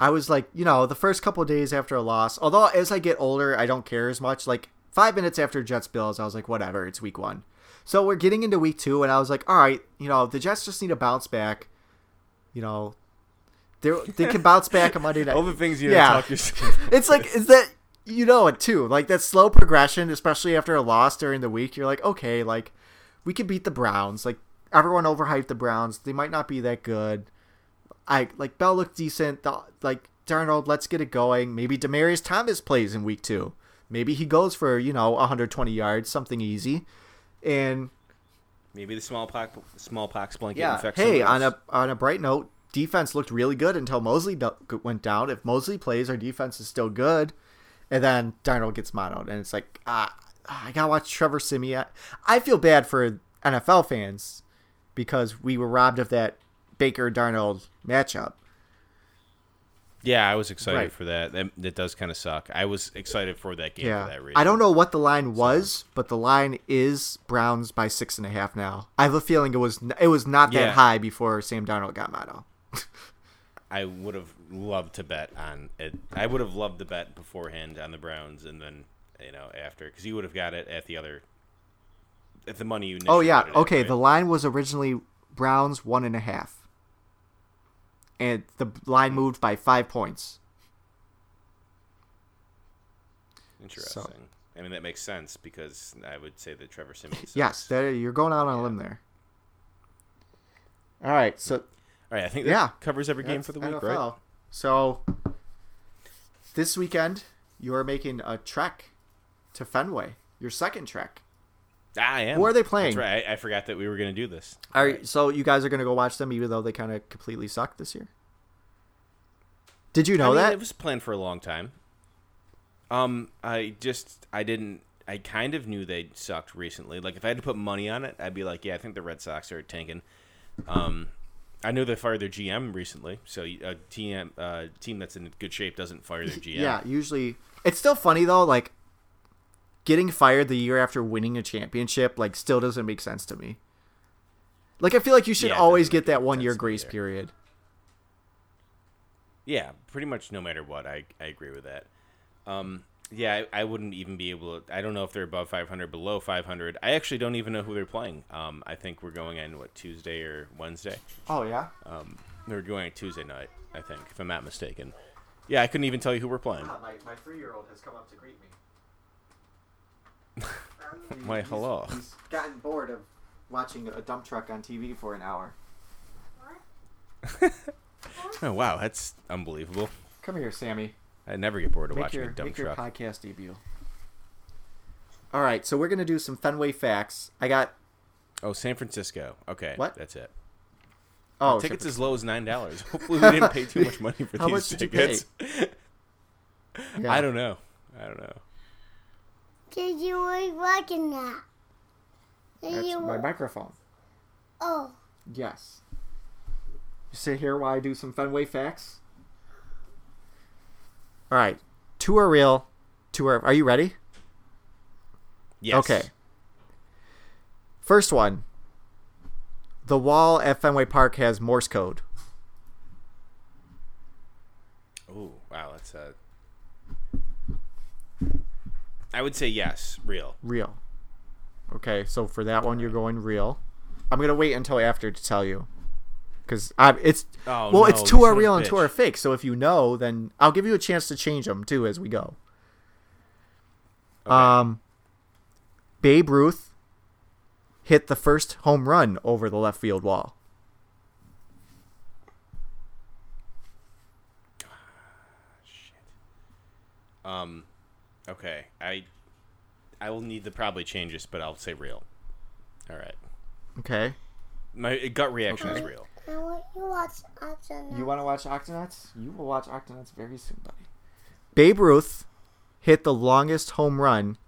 I was like you know the first couple days after a loss. Although as I get older, I don't care as much. Like five minutes after Jets Bills, I was like whatever. It's Week One. So we're getting into Week Two, and I was like, all right, you know the Jets just need to bounce back. You know, they they can bounce back on Monday night. all the things you Yeah. talk yourself. It's like is that you know it too. Like that slow progression, especially after a loss during the week. You're like, okay, like we could beat the Browns. Like everyone overhyped the Browns. They might not be that good. I like Bell looked decent. The, like Darnold, let's get it going. Maybe Demaryius Thomas plays in week two. Maybe he goes for you know 120 yards, something easy. And Maybe the smallpox smallpox blanket yeah, infects. hey, on a on a bright note, defense looked really good until Mosley do- went down. If Mosley plays, our defense is still good. And then Darnold gets monoed, and it's like, ah, I gotta watch Trevor Siemian. I feel bad for NFL fans because we were robbed of that Baker Darnold matchup. Yeah, I was excited Right. for that. that. That does kind of suck. I was excited for that game Yeah, for that reason. I don't know what the line was, but the line is Browns by six and a half now. I have a feeling it was it was not that Yeah. high before Sam Darnold got mono. I would have loved to bet on it. I would have loved to bet beforehand on the Browns, and then you know after because you would have got it at the other at the money you. Oh yeah, it at, okay. right? The line was originally Browns one and a half, and the line moved by five points. Interesting. I mean that makes sense because I would say that Trevor Siemian. Yes, you're going out on a limb there. All right, so All right, I think that Yeah. covers every game for the week, NFL. right? So this weekend you are making a trek to Fenway. Your second trek. I am. Who are they playing? That's right. I, I forgot that we were going to do this. All right, so you guys are gonna go watch them, even though they kind of completely sucked this year. Did you know I mean, that? it was planned for a long time. Um, I just I didn't. I kind of knew they sucked recently. Like if I had to put money on it, I'd be like, yeah, I think the Red Sox are tanking. Um, I know they fired their GM recently, so a team uh, team that's in good shape doesn't fire their GM. Yeah, usually it's still funny though. Like getting fired the year after winning a championship, like still doesn't make sense to me. Like I feel like you should Yeah, always get that one year sense to me grace either. period. Yeah, pretty much no matter what, I, I agree with that. Um, yeah, I, I wouldn't even be able to. I don't know if they're above 500, below 500. I actually don't even know who they're playing. Um, I think we're going on, what, Tuesday or Wednesday? Oh yeah. Um, they're going on Tuesday night, I think, if I'm not mistaken. Yeah, I couldn't even tell you who we're playing. my my three year old has come up to greet me. Why, hello. He's gotten bored of watching a dump truck on TV for an hour. Oh, wow, that's unbelievable. Come here, Sammy. I never get bored of Make watching your a dump make your truck. podcast debut. All right, so we're gonna do some Fenway facts. I got Oh, San Francisco. Okay, What? That's it. oh tickets as low as nine dollars. Hopefully, we didn't pay too much money for How these much did you tickets. Yeah. I don't know. I don't know. Did you were watching that? Did That's you my microphone. oh Yes. You sit here while I do some Fenway facts. All right, two are real. Two are. Are you ready? Yes. Okay. First one. The wall at Fenway Park has Morse code. Oh, wow. That's a. I would say yes. Real. Real. Okay, so for that one, you're going real. I'm gonna wait until after to tell you, because I it's Oh, well, no, it's two are real and two are fake. So if you know, then I'll give you a chance to change them too as we go. Okay. Um, Babe Ruth hit the first home run over the left field wall. Shit. Um, okay. I I will need to probably change this, but I'll say real. All right. Okay. My gut reaction is real. I want you watch after You want to watch Octonauts? You will watch Octonauts very soon, buddy. Babe Ruth hit the longest home run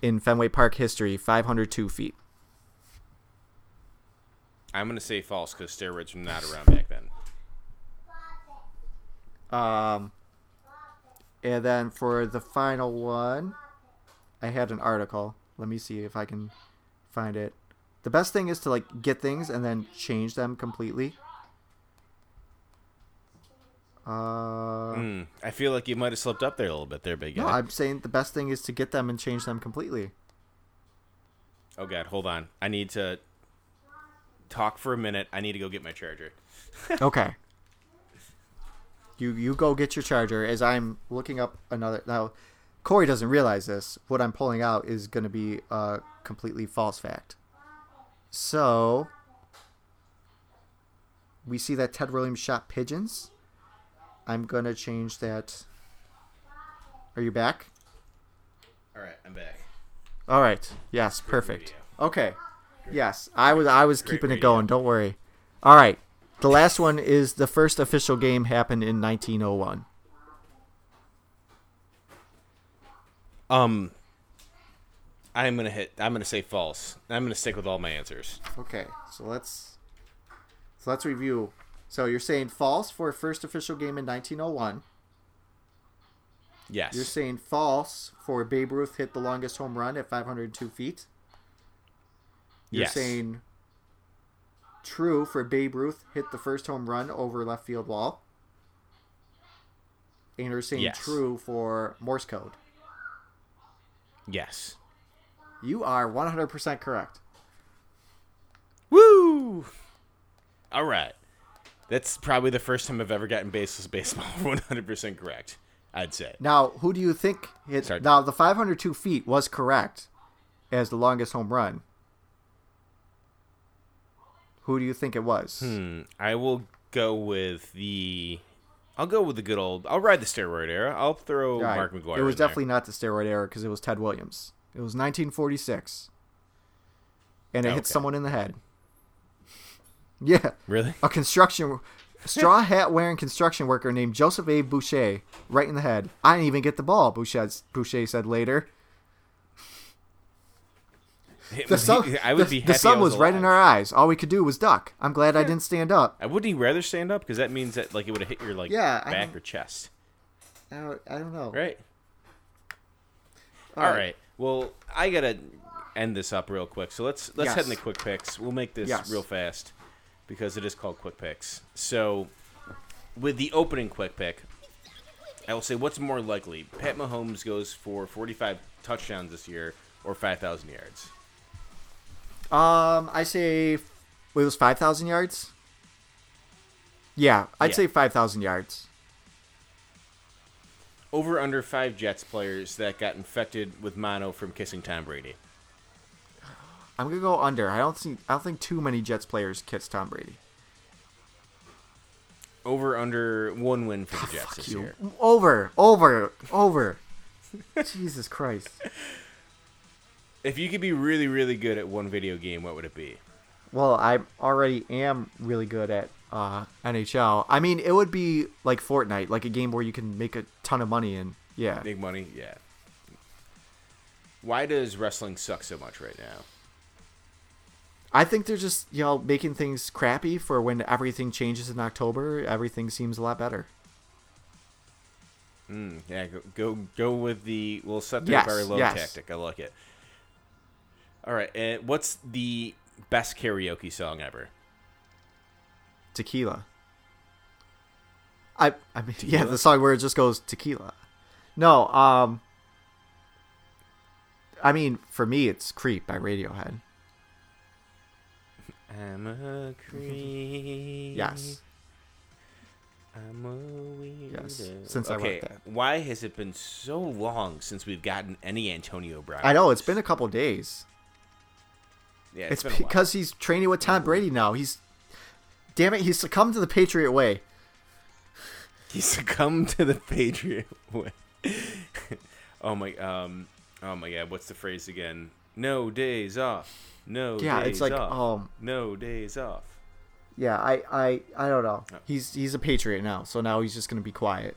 in Fenway Park history, 502 feet. I'm gonna say false because steroids were not around back then. Um, and then for the final one, I had an article. Let me see if I can find it. The best thing is to like get things and then change them completely. Uh, Hmm. I feel like you might have slipped up there a little bit there, big guy. no, I'm saying the best thing is to get them and change them completely. Oh god, hold on. I need to talk for a minute. I need to go get my charger. okay. You you go get your charger as I'm looking up another now. Kory doesn't realize this. What I'm pulling out is going to be a completely false fact. So we see that Ted Williams shot pigeons. I'm gonna change that. Are you back? All right, I'm back. All right. Yes. Perfect. Okay. Yes, I was I was Great keeping it going. Don't worry. All right. The last one is the first official game happened in 1901. Um, I'm gonna hit. I'm gonna say false. I'm gonna stick with all my answers. Okay. So let's so let's review. So you're saying false for first official game in 1901. Yes. You're saying false for Babe Ruth hit the longest home run at 502 feet. You're yes. saying true for Babe Ruth hit the first home run over left field wall. And you're saying Yes. true for Morse code. yes. You are 100% correct. Woo! All right. That's probably the first time I've ever gotten baseless baseball 100% correct. I'd say. Now, who do you think hit? Sorry. Now, the 502 feet was correct as the longest home run. Who do you think it was? Hmm. I will go with the. I'll go with the good old. I'll ride the steroid era. I'll throw right. Mark McGwire. It was in there. definitely not the steroid era because it was Ted Williams. It was 1946, and it hit someone in the head. Yeah, really. a construction straw hat wearing construction worker named Joseph A. Boucher right in the head. I didn't even get the ball. Boucher Boucher said later. The was- sun, I would the, be the sun I was, right in our eyes. All we could do was duck. I'm glad I didn't stand up. I wouldn't he rather stand up because that means that like it would have hit your like Yeah, back or chest, I don't, I don't know. right? All All right. right. Well, I gotta end this up real quick. So let's let's head Yes. into quick picks. We'll make this Yes. real fast because it is called quick picks. So with the opening quick pick, I will say what's more likely: Pat Mahomes goes for 45 touchdowns this year or 5,000 yards. Um, I say it was five thousand yards. Yeah, I'd Yeah. say five thousand yards. Over under five Jets players that got infected with mono from kissing Tom Brady. I'm gonna go under. I don't think I don't think too many Jets players kiss Tom Brady. Over under one win for the Jets this You- year. Over, over, over. Jesus Christ. If you could be really, really good at one video game, what would it be? Well, I already am really good at uh, NHL. I mean, it would be like Fortnite, like a game where you can make a ton of money and yeah. Big money, yeah. Why does wrestling suck so much right now? I think they're just you know making things crappy for when everything changes in October. Everything seems a lot better. Mm, yeah, go, go go with the we'll set the Yes, very low yes. tactic. I like it. All right, and what's the best karaoke song ever? Tequila. I I mean yeah, the song where it just goes tequila. No, um I mean, for me it's Creep by Radiohead. I'm a creep. Yes. I'm a weirdo. Yes, since I wrote okay, that. why has it been so long since we've gotten any Antonio Brown? I know it's been a couple days. Yeah, It's, while. because he's training with Tom Brady now. He's damn it, he's succumbed to the Patriot way. He succumbed to the Patriot way. oh my um oh my god, what's the phrase again? No days off. No Yeah, days it's like, off. um, no days off. Yeah, I, I, I don't know. Oh. He's he's a Patriot now, so now he's just gonna be quiet.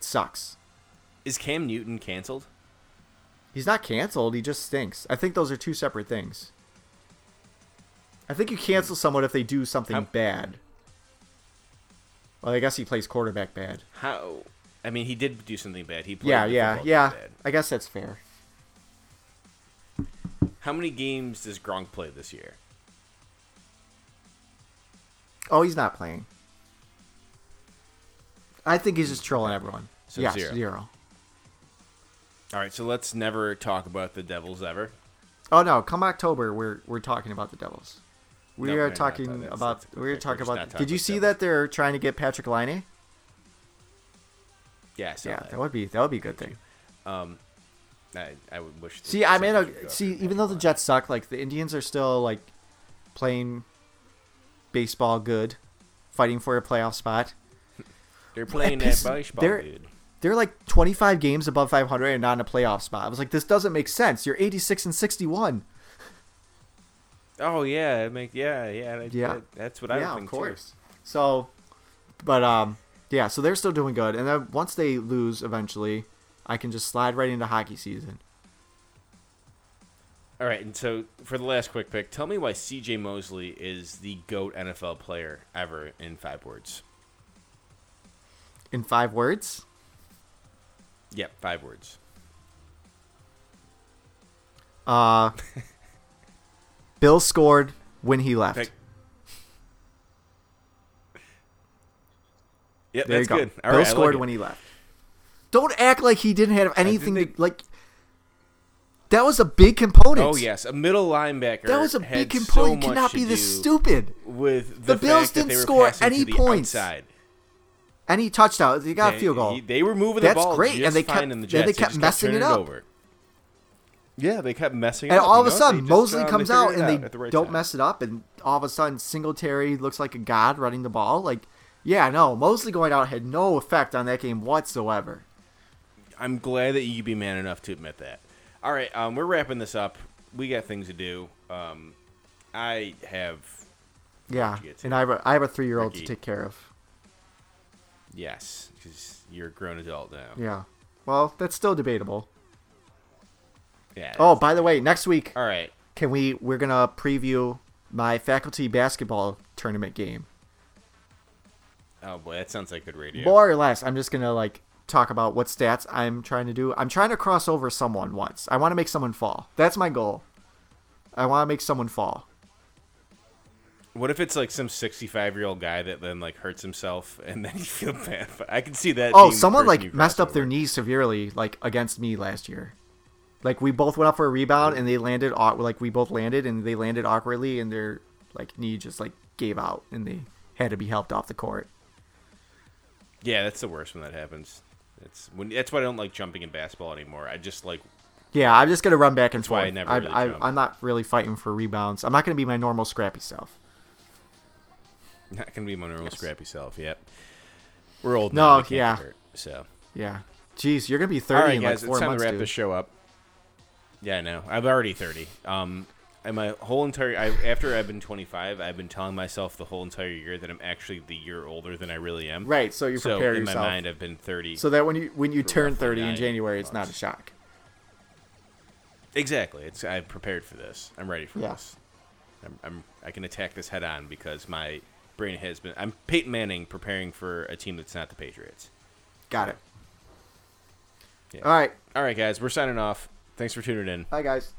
Sucks. Is Cam Newton canceled? He's not canceled. He just stinks. I think those are two separate things. I think you cancel someone if they do something bad. Well, I guess he plays quarterback bad. How I mean he did do something bad. He played Yeah, yeah, yeah. bad. I guess that's fair. How many games does Gronk play this year? Oh, he's not playing. I think he's just trolling everyone. So yes, zero. zero. All right, so let's never talk about the Devils ever. Oh no! Come October, we're we're talking about the Devils. We No, are not. talking That's- about that's we're talking about. talking Did you see that they're trying to get Patrik Laine? Yeah, Yeah, that. that would be that would be a good thing. Um, I, I would wish. See, I'm in a see. Even though the Jets suck, like the Indians are still like playing baseball good, fighting for a playoff spot. They're playing that baseball, they're- dude. They're like 25 games above 500 and not in a playoff spot. I was like, this doesn't make sense. You're 86 and 61. Oh yeah, it make yeah yeah that- Yeah. that- that's what I yeah, think of course. So, but um, yeah. So they're still doing good, and then once they lose, eventually, I can just slide right into hockey season. All right, and so for the last quick pick, tell me why C.J. Mosley is the goat NFL player ever in five words. In five words, Yep, five words. uh, Bill scored when he left. Pick. Yep, There that's you go. good. All Bill right, I like scored when he left. Don't act like he didn't have anything think to like. That was a big component. Oh yes, a middle linebacker. that was a big component. much Cannot be this stupid. With The the, Bills didn't score any points. Outside. Any touchdown, they got a Okay, field goal. he- they were moving That's the ball great, and they kept- the Jets. they kept messing it up. over. Yeah, they kept messing And up. And all of a know? sudden, Mosley um, comes out and it they at the right don't time. mess it up, and all of a sudden, Singletary looks like a god running the ball. Like, yeah, no, Mosley going out had no effect on that game whatsoever. I'm glad that you could be man enough to admit that. All right, um, we're wrapping this up. We got things to do. Um, I have Yeah, you get to? and I have a, I have a three year old to take care of. yes, because you're a grown adult now. Yeah, well, that's still debatable. Yeah. Oh, by the way, next week all right. can we we're gonna preview my faculty basketball tournament game. Oh boy, that sounds like good radio. More or less, I'm just gonna like talk about what stats I'm trying to do. I'm trying to cross over someone once. I want to make someone fall. That's my goal. I want to make someone fall. What if it's like some 65 year old guy that then like hurts himself and then you feel bad? I can see that. Oh, someone like messed up their over. knee severely, like against me last year. Like we both went up for a rebound and they landed like we both landed and they landed awkwardly and their like knee just like gave out and they had to be helped off the court. Yeah, that's the worst when that happens. It's when that's why I don't like jumping in basketball anymore. I just like Yeah, I'm just gonna run back and That's why I forth. never I, really I, jump. I'm not really fighting for rebounds. I'm not gonna be my normal scrappy self. not gonna be my normal scrappy self. Yep. We're old. No, now, yeah. hurt, so Yeah. Jeez, you're gonna be all 30 right, in guys, like four it's time months, to wrap dude. this show up. Yeah, I know. I'm already 30. Um, and my whole entire I, after I've been 25, I've been telling myself the whole entire year that I'm actually the year older than I really am. Right, so you So prepare in yourself. my mind, I've been 30. so that when you when you turn 30 in January, it's not a shock. Exactly. It's I'm prepared for this. I'm ready for Yeah. this. I'm, I'm I can attack this head on because my brain has been. I'm Peyton Manning preparing for a team that's not the Patriots. Got it. Yeah. All right. All right, guys, we're signing off. Thanks for tuning in. Bye, guys.